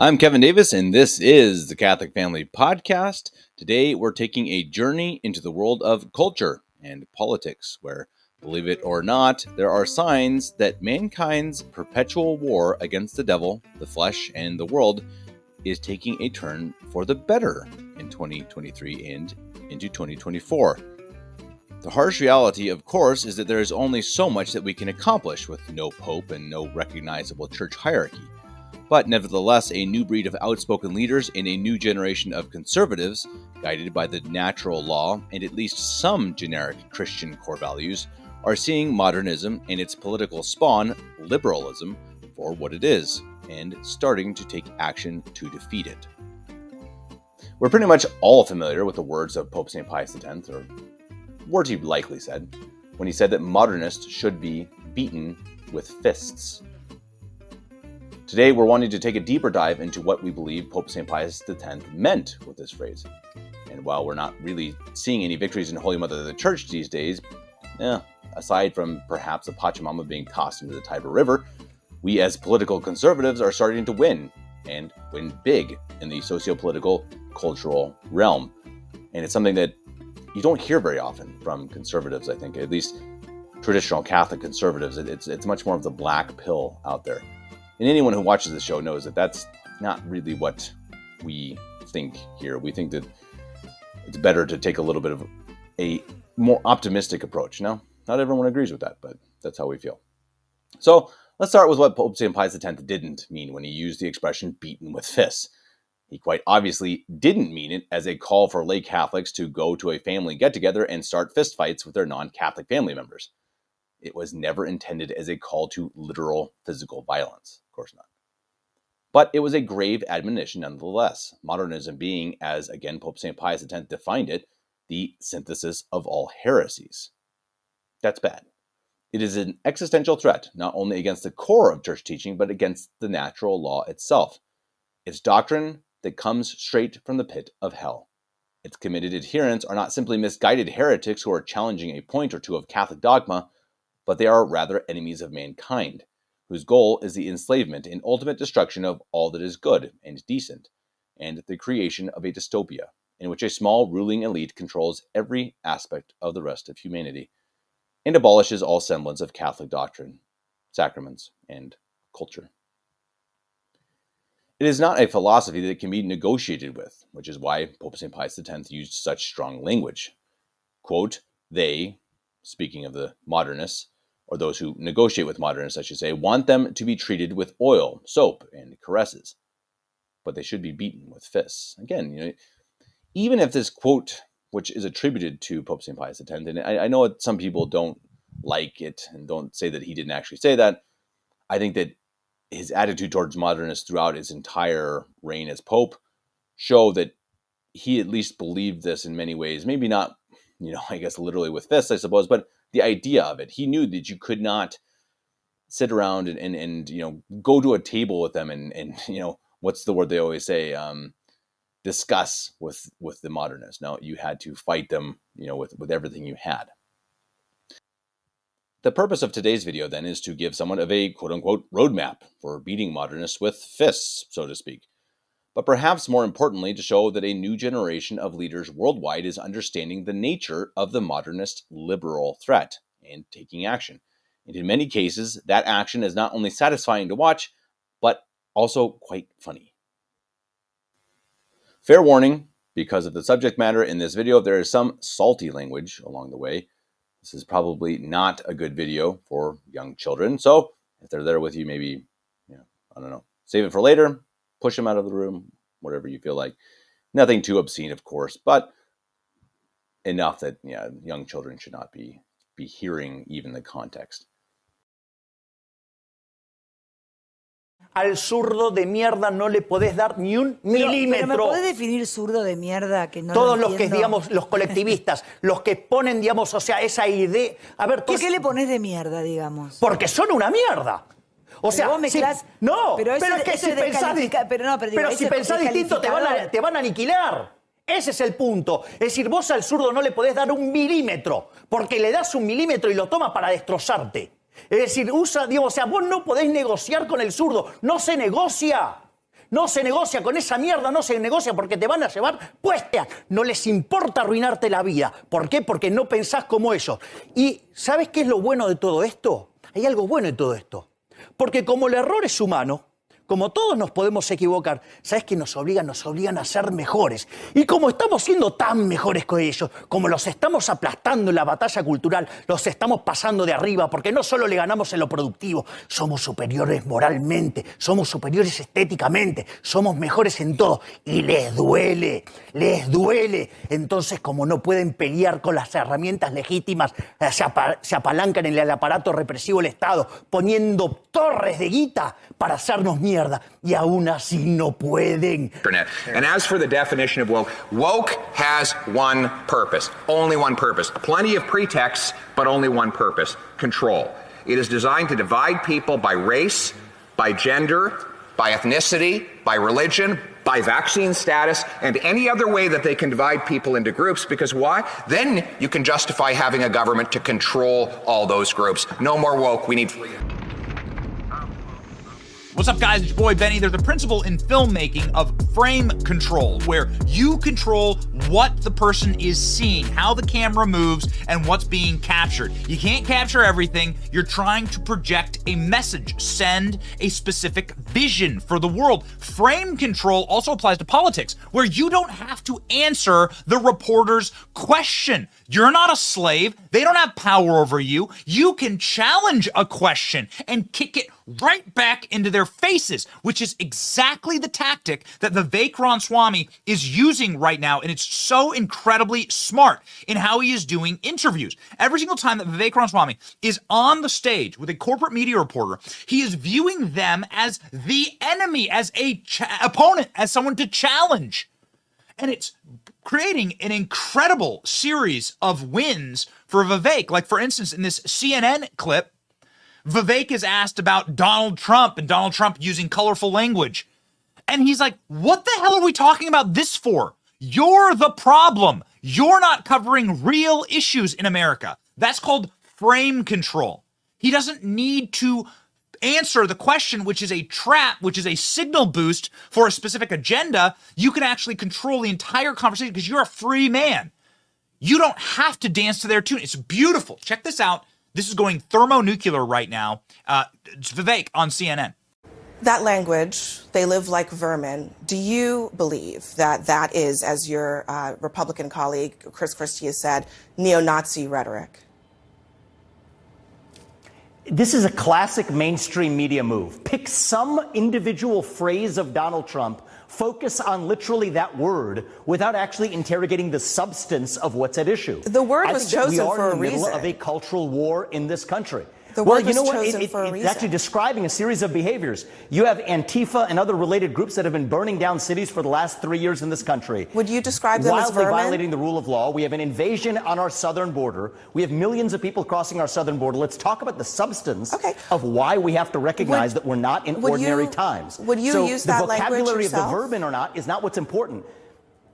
I'm Kevin Davis, and this is the Catholic Family Podcast. Today, we're taking a journey into the world of culture and politics, where, believe it or not, there are signs that mankind's perpetual war against the devil, the flesh, and the world is taking a turn for the better in 2023 and into 2024. The harsh reality, of course, is that there is only so much that we can accomplish with no pope and no recognizable church hierarchy. But nevertheless, a new breed of outspoken leaders and a new generation of conservatives, guided by the natural law and at least some generic Christian core values, are seeing modernism and its political spawn, liberalism, for what it is, and starting to take action to defeat it. We're pretty much all familiar with the words of Pope St. Pius X, or words he likely said, when he said that modernists should be beaten with fists. Today, we're wanting to take a deeper dive into what we believe Pope St. Pius X meant with this phrase. And while we're not really seeing any victories in Holy Mother of the Church these days, eh, aside from perhaps the Pachamama being tossed into the Tiber River, we as political conservatives are starting to win, and win big in the socio political cultural realm. And it's something that you don't hear very often from conservatives, I think, at least traditional Catholic conservatives. It's, it's much more of the black pill out there. And anyone who watches the show knows that that's not really what we think here. We think that it's better to take a little bit of a more optimistic approach. Now, not everyone agrees with that, but that's how we feel. So let's start with what Pope St. Pius X didn't mean when he used the expression beaten with fists. He quite obviously didn't mean it as a call for lay Catholics to go to a family get together and start fistfights with their non Catholic family members. It was never intended as a call to literal physical violence course not. But it was a grave admonition nonetheless, modernism being, as again Pope St. Pius X defined it, the synthesis of all heresies. That's bad. It is an existential threat, not only against the core of church teaching, but against the natural law itself. It's doctrine that comes straight from the pit of hell. Its committed adherents are not simply misguided heretics who are challenging a point or two of Catholic dogma, but they are rather enemies of mankind whose goal is the enslavement and ultimate destruction of all that is good and decent, and the creation of a dystopia in which a small ruling elite controls every aspect of the rest of humanity and abolishes all semblance of Catholic doctrine, sacraments, and culture. It is not a philosophy that can be negotiated with, which is why Pope St. Pius X used such strong language. Quote, they, speaking of the modernists, or those who negotiate with modernists, I should say, want them to be treated with oil, soap, and caresses. But they should be beaten with fists. Again, you know, even if this quote, which is attributed to Pope St. Pius X, and I, I know some people don't like it and don't say that he didn't actually say that, I think that his attitude towards modernists throughout his entire reign as Pope show that he at least believed this in many ways. Maybe not, you know, I guess literally with fists, I suppose, but the idea of it. He knew that you could not sit around and, and, and you know go to a table with them and and you know what's the word they always say um, discuss with with the modernists. No, you had to fight them you know with with everything you had. The purpose of today's video then is to give someone of a quote unquote roadmap for beating modernists with fists, so to speak. But perhaps more importantly, to show that a new generation of leaders worldwide is understanding the nature of the modernist liberal threat and taking action. And in many cases, that action is not only satisfying to watch, but also quite funny. Fair warning, because of the subject matter in this video, there is some salty language along the way. This is probably not a good video for young children. So if they're there with you, maybe, you know, I don't know, save it for later, push them out of the room, whatever you feel like. Nothing too obscene, of course, but enough that yeah, young children should not be be hearing even the context. Al zurdo de mierda no le podés dar ni un milímetro. Pero, ¿Me podés definir zurdo de mierda que no Todos lo los que, digamos, los colectivistas, los que ponen, digamos, o sea, esa idea. A ver, ¿Por qué le pones de mierda, digamos? Porque son una mierda. O sea, vos si- no, pero es que eso si es pensás, pero no, pero digo, pero si pensás distinto te van, a, descalificador. te van a aniquilar. Ese es el punto. Es decir, vos al zurdo no le podés dar un milímetro, porque le das un milímetro y lo toma para destrozarte. Es decir, usa, digo, o sea, vos no podés negociar con el zurdo. No se negocia. No se negocia con esa mierda, no se negocia porque te van a llevar puesta. No les importa arruinarte la vida. ¿Por qué? Porque no pensás como ellos. Y ¿sabes qué es lo bueno de todo esto? Hay algo bueno en todo esto. Porque como el error es humano, como todos nos podemos equivocar, ¿sabes qué nos obligan? Nos obligan a ser mejores. Y como estamos siendo tan mejores que ellos, como los estamos aplastando en la batalla cultural, los estamos pasando de arriba, porque no solo le ganamos en lo productivo, somos superiores moralmente, somos superiores estéticamente, somos mejores en todo. Y les duele, les duele. Entonces, como no pueden pelear con las herramientas legítimas, eh, se, se apalancan en el aparato represivo del Estado, poniendo torres de guita para hacernos mierda y aún así no pueden. And as for the definition of woke, woke has one purpose, only one purpose. Plenty of pretexts, but only one purpose control. It is designed to divide people by race, by gender, by ethnicity, by religion, by vaccine status, and any other way that they can divide people into groups. Because why? Then you can justify having a government to control all those groups. No more woke. We need freedom. What's up, guys? It's your boy Benny. There's a principle in filmmaking of frame control, where you control what the person is seeing, how the camera moves, and what's being captured. You can't capture everything. You're trying to project a message, send a specific vision for the world. Frame control also applies to politics, where you don't have to answer the reporter's question. You're not a slave. They don't have power over you. You can challenge a question and kick it right back into their faces, which is exactly the tactic that Vivek Ramaswamy is using right now. And it's so incredibly smart in how he is doing interviews. Every single time that Vivek Ramaswamy is on the stage with a corporate media reporter, he is viewing them as the enemy, as a opponent, as someone to challenge. And it's creating an incredible series of wins for Vivek. Like, for instance, in this CNN clip, Vivek is asked about Donald Trump and Donald Trump using colorful language. And he's like, What the hell are we talking about this for? You're the problem. You're not covering real issues in America. That's called frame control. He doesn't need to answer the question, which is a trap, which is a signal boost for a specific agenda. You can actually control the entire conversation because you're a free man. You don't have to dance to their tune. It's beautiful. Check this out. This is going thermonuclear right now. Uh, it's Vivek on CNN. That language, they live like vermin. Do you believe that that is, as your uh, Republican colleague Chris Christie has said, neo Nazi rhetoric? This is a classic mainstream media move. Pick some individual phrase of Donald Trump, focus on literally that word without actually interrogating the substance of what's at issue. The word was chosen for a reason. We are in the middle of a cultural war in this country. The well, word you know what? It, it, it's actually describing a series of behaviors. You have Antifa and other related groups that have been burning down cities for the last three years in this country. Would you describe them as wildly vermin? violating the rule of law? We have an invasion on our southern border. We have millions of people crossing our southern border. Let's talk about the substance Okay. of why we have to recognize Would- that we're not in ordinary you- times. would you so use the that language vocabulary of the vermin or not is not what's important.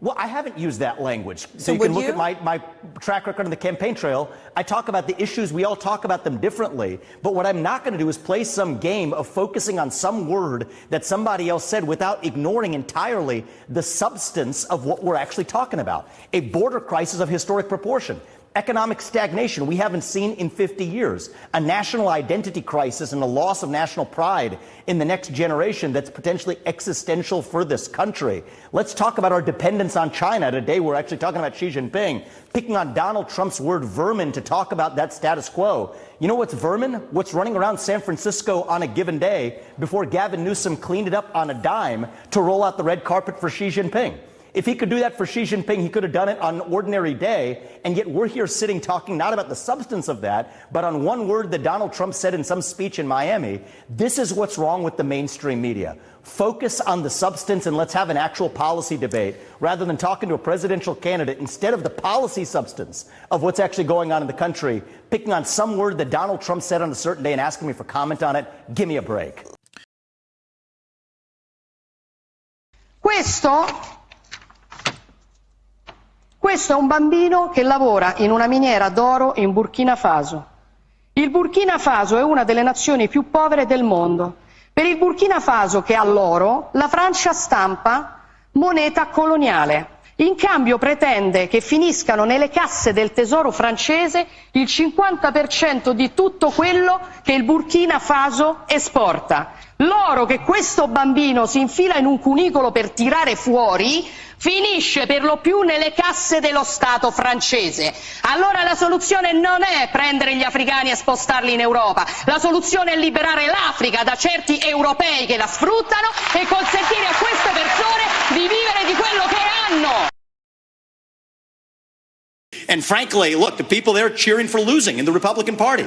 Well, I haven't used that language. So, So you can look at my, my track record on the campaign trail. I talk about the issues. We all talk about them differently. But what I'm not going to do is play some game of focusing on some word that somebody else said without ignoring entirely the substance of what we're actually talking about. A border crisis of historic proportion. Economic stagnation we haven't seen in 50 years. A national identity crisis and a loss of national pride in the next generation that's potentially existential for this country. Let's talk about our dependence on China. Today we're actually talking about Xi Jinping, picking on Donald Trump's word vermin to talk about that status quo. You know what's vermin? What's running around San Francisco on a given day before Gavin Newsom cleaned it up on a dime to roll out the red carpet for Xi Jinping. If he could do that for Xi Jinping, he could have done it on an ordinary day. And yet we're here sitting talking not about the substance of that, but on one word that Donald Trump said in some speech in Miami. This is what's wrong with the mainstream media. Focus on the substance and let's have an actual policy debate rather than talking to a presidential candidate instead of the policy substance of what's actually going on in the country, picking on some word that Donald Trump said on a certain day and asking me for comment on it. Give me a break. Questo, questo è un bambino che lavora in una miniera d'oro in Burkina Faso. Il Burkina Faso è una delle nazioni più povere del mondo, Per il Burkina Faso, che ha l'oro, la Francia stampa moneta coloniale. In cambio pretende che finiscano nelle casse del tesoro francese il 50% di tutto quello che il Burkina Faso esporta. L'oro che questo bambino si infila in un cunicolo per tirare fuori finisce per lo più nelle casse dello Stato francese. Allora la soluzione non è prendere gli africani e spostarli in Europa, la soluzione è liberare l'Africa da certi europei che la sfruttano e consentire a queste persone di vivere di quello che hanno. And frankly, look, the people there are cheering for losing in the Republican Party.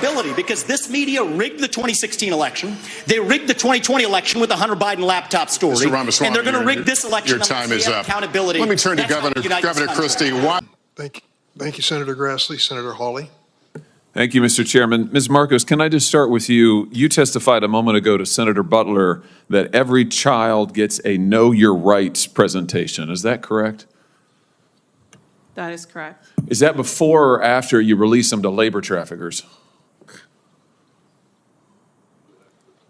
need accountability because this media rigged the 2016 election. They rigged the 2020 election with the Hunter Biden laptop story. Mr. Ramaswamy, and they're going to rig this election Your time is up. Accountability. Let me turn to That's how Governor, we unite this Governor country. Christie. Why? Thank, thank you, Senator Grassley. Senator Hawley. Thank you, Mr. Chairman. Ms. Marcos, can I just start with you? You testified a moment ago to Senator Butler that every child gets a Know Your Rights presentation. Is that correct? That is correct. Is that before or after you release them to labor traffickers?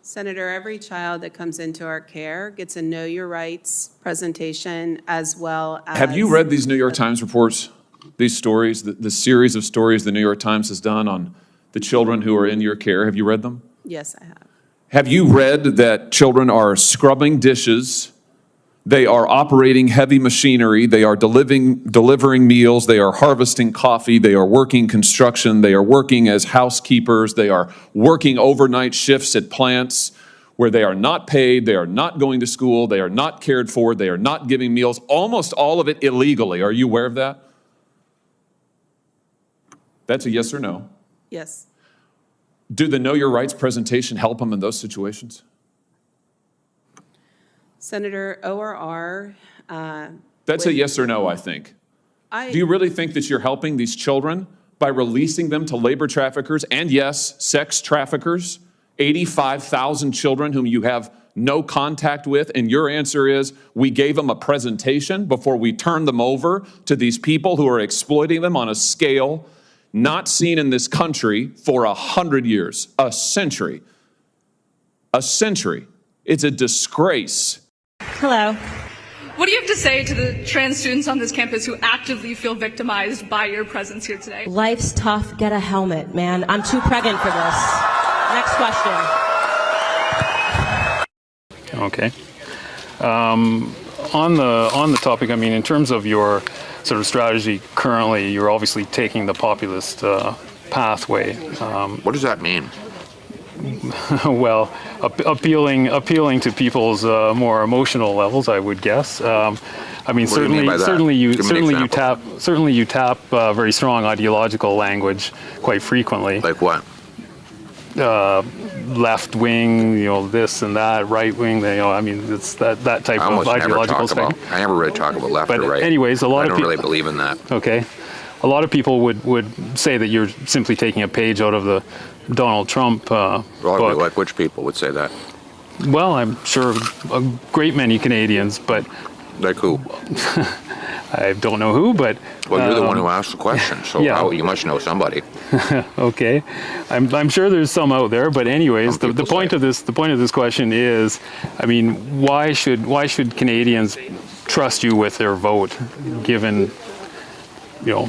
Senator, every child that comes into our care gets a Know Your Rights presentation as well as. Have you read these New York Times reports, these stories, the, the series of stories the New York Times has done on the children who are in your care? Have you read them? Yes, I have. Have you read that children are scrubbing dishes? They are operating heavy machinery. They are delivering, delivering meals. They are harvesting coffee. They are working construction. They are working as housekeepers. They are working overnight shifts at plants where they are not paid. They are not going to school. They are not cared for. They are not giving meals. Almost all of it illegally. Are you aware of that? That's a yes or no. Yes. Do the Know Your Rights presentation help them in those situations? Senator ORR, uh, That's a yes or no, I think. I. Do you really think that you're helping these children by releasing them to labor traffickers and, yes, sex traffickers? 85,000 children whom you have no contact with, and your answer is we gave them a presentation before we turned them over to these people who are exploiting them on a scale not seen in this country for a hundred years, a century. A century. It's a disgrace. Hello. What do you have to say to the trans students on this campus who actively feel victimized by your presence here today? Life's tough. Get a helmet, man. I'm too pregnant for this. Next question. Okay. Um, on the on the topic, I mean, in terms of your sort of strategy currently, you're obviously taking the populist uh, pathway. Um, What does that mean? well, ap- appealing appealing to people's uh, more emotional levels, I would guess. Um, I mean, What do you mean certainly, certainly you Give certainly you tap certainly you tap uh, very strong ideological language quite frequently. Like what? Uh, left wing, you know, this and that, right wing. You know, I mean, it's that that type of ideological talk about. I never really talk about left But or right. anyways, a lot I of don't peop- really believe in that. Okay. A lot of people would, would say that you're simply taking a page out of the Donald Trump uh, book. like which people would say that? Well, I'm sure a great many Canadians, but Like who? I don't know who, but. Well, you're the one um, who asked the question, so yeah. how- you must know somebody. okay, I'm, I'm sure there's some out there, but anyways, Some the, the point of this the point of this question is, I mean, why should why should Canadians trust you with their vote, given, you know,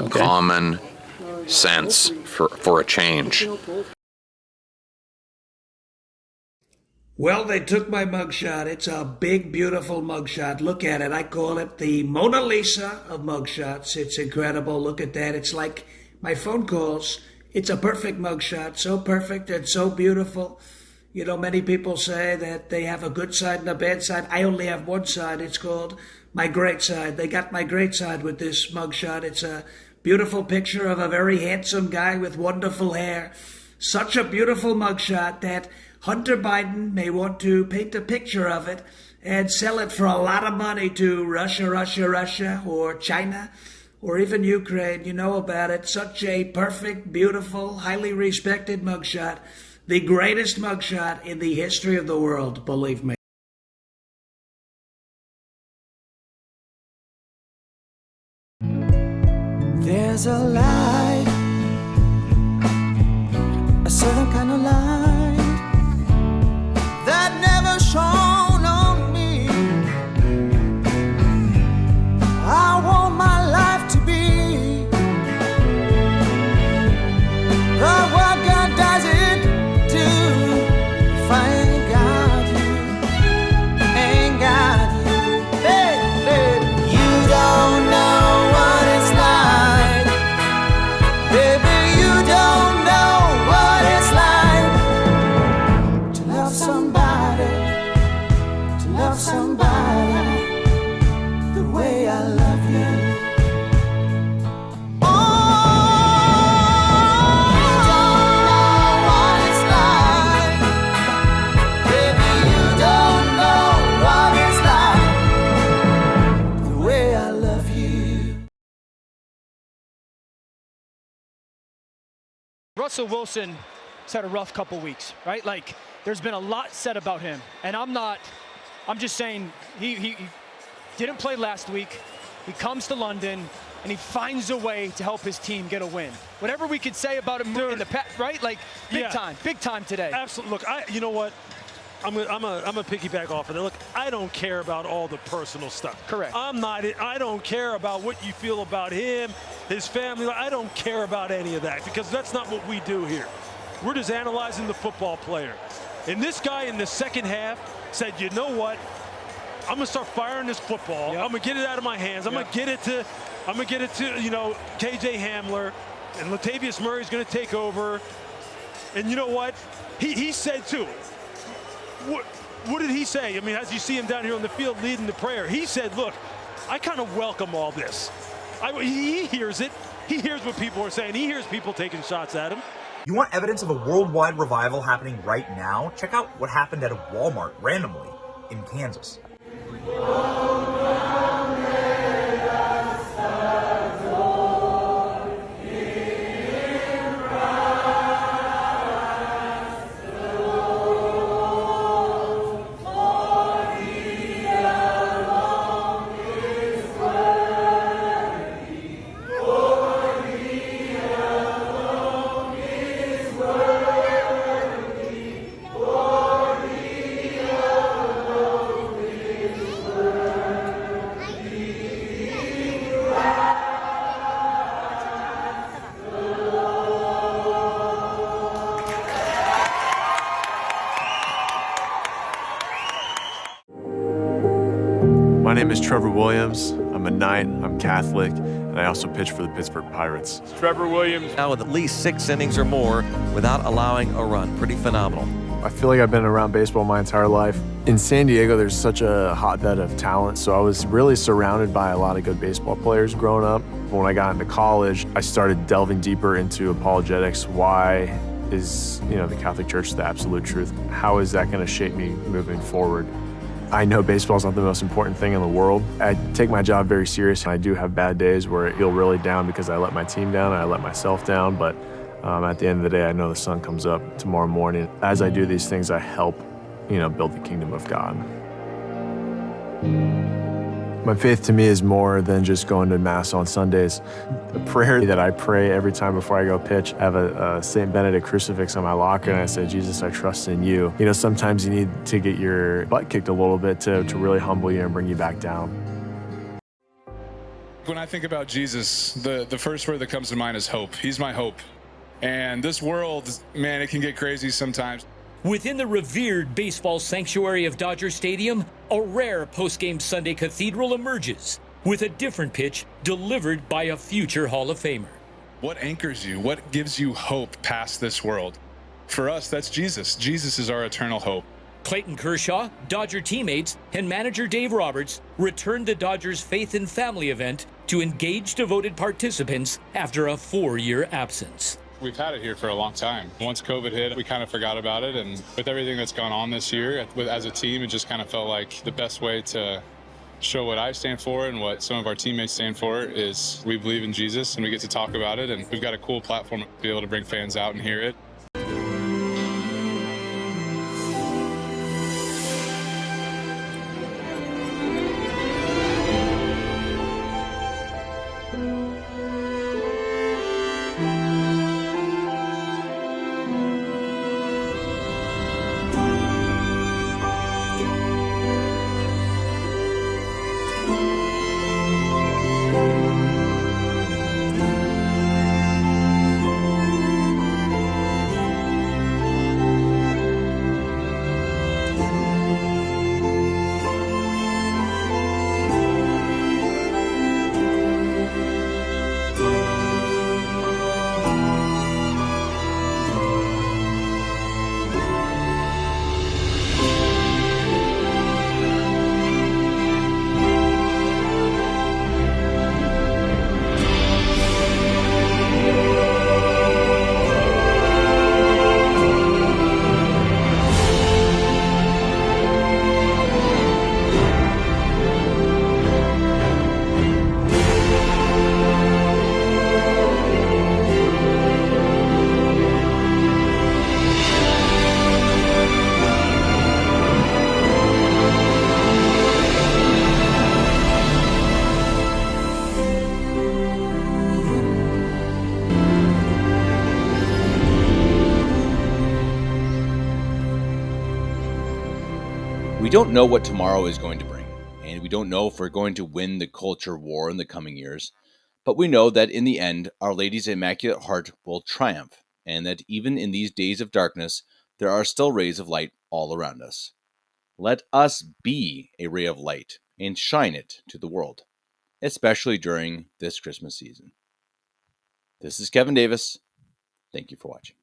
Okay. Common sense for, for a change. Well, they took my mugshot. It's a big, beautiful mugshot. Look at it. I call it the Mona Lisa of mugshots. It's incredible. Look at that. It's like my phone calls. It's a perfect mugshot. So perfect and so beautiful. You know, many people say that they have a good side and a bad side. I only have one side. It's called my great side. They got my great side with this mugshot. It's a beautiful picture of a very handsome guy with wonderful hair. Such a beautiful mugshot that Hunter Biden may want to paint a picture of it and sell it for a lot of money to Russia, Russia, Russia, or China, or even Ukraine. You know about it. Such a perfect, beautiful, highly respected mugshot. The greatest mugshot in the history of the world, believe me. A certain kind of light Russell Wilson has had a rough couple weeks, right? Like, there's been a lot said about him, and I'm not. I'm just saying he, he, he didn't play last week. He comes to London and he finds a way to help his team get a win. Whatever we could say about him in the past, right? Like big Yeah. time, big time today. Absolutely. Look, I, you know what? I'm a, I'm a, I'm a piggyback off of that. Look, I don't care about all the personal stuff. Correct. I'm not. I don't care about what you feel about him, his family. I don't care about any of that because that's not what we do here. We're just analyzing the football player. And this guy in the second half said, you know what? I'm gonna start firing this football. I'm gonna get it out of my hands. I'm Yep. gonna get it to, I'm gonna get it to, you know, KJ Hamler, and Latavius Murray's gonna take over. And you know what? He, he said too. What, what did he say? I mean, as you see him down here on the field leading the prayer, he said, "Look, I kind of welcome all this. I, he hears it. He hears what people are saying. He hears people taking shots at him." You want evidence of a worldwide revival happening right now? Check out what happened at a Walmart randomly in Kansas. Is Trevor Williams. I'm a Knight, I'm Catholic, and I also pitch for the Pittsburgh Pirates. It's Trevor Williams. Now with at least six innings or more without allowing a run. Pretty phenomenal. I feel like I've been around baseball my entire life. In San Diego, there's such a hotbed of talent, so I was really surrounded by a lot of good baseball players growing up. When I got into college, I started delving deeper into apologetics. Why is, you know, the Catholic Church the absolute truth? How is that going to shape me moving forward? I know baseball is not the most important thing in the world. I take my job very serious. I do have bad days where I feel really down because I let my team down and I let myself down. But um, at the end of the day, I know the sun comes up tomorrow morning. As I do these things, I help, you know, build the kingdom of God. My faith to me is more than just going to Mass on Sundays. The prayer that I pray every time before I go pitch, I have a, a St. Benedict crucifix on my locker, and I say, Jesus, I trust in you. You know, sometimes you need to get your butt kicked a little bit to, to really humble you and bring you back down. When I think about Jesus, the, the first word that comes to mind is hope. He's my hope. And this world, man, it can get crazy sometimes. Within the revered baseball sanctuary of Dodger Stadium, a rare postgame Sunday cathedral emerges with a different pitch delivered by a future Hall of Famer. What anchors you? What gives you hope past this world? For us, that's Jesus. Jesus is our eternal hope. Clayton Kershaw, Dodger teammates, and manager Dave Roberts returned the Dodgers Faith and Family event to engage devoted participants after a four year absence. We've had it here for a long time. Once COVID hit, we kind of forgot about it. And with everything that's gone on this year, as a team, it just kind of felt like the best way to show what I stand for and what some of our teammates stand for is we believe in Jesus and we get to talk about it. And we've got a cool platform to be able to bring fans out and hear it. We don't know what tomorrow is going to bring, and we don't know if we're going to win the culture war in the coming years, but we know that in the end, Our Lady's Immaculate Heart will triumph, and that even in these days of darkness, there are still rays of light all around us. Let us be a ray of light and shine it to the world, especially during this Christmas season. This is Kevin Davis. Thank you for watching.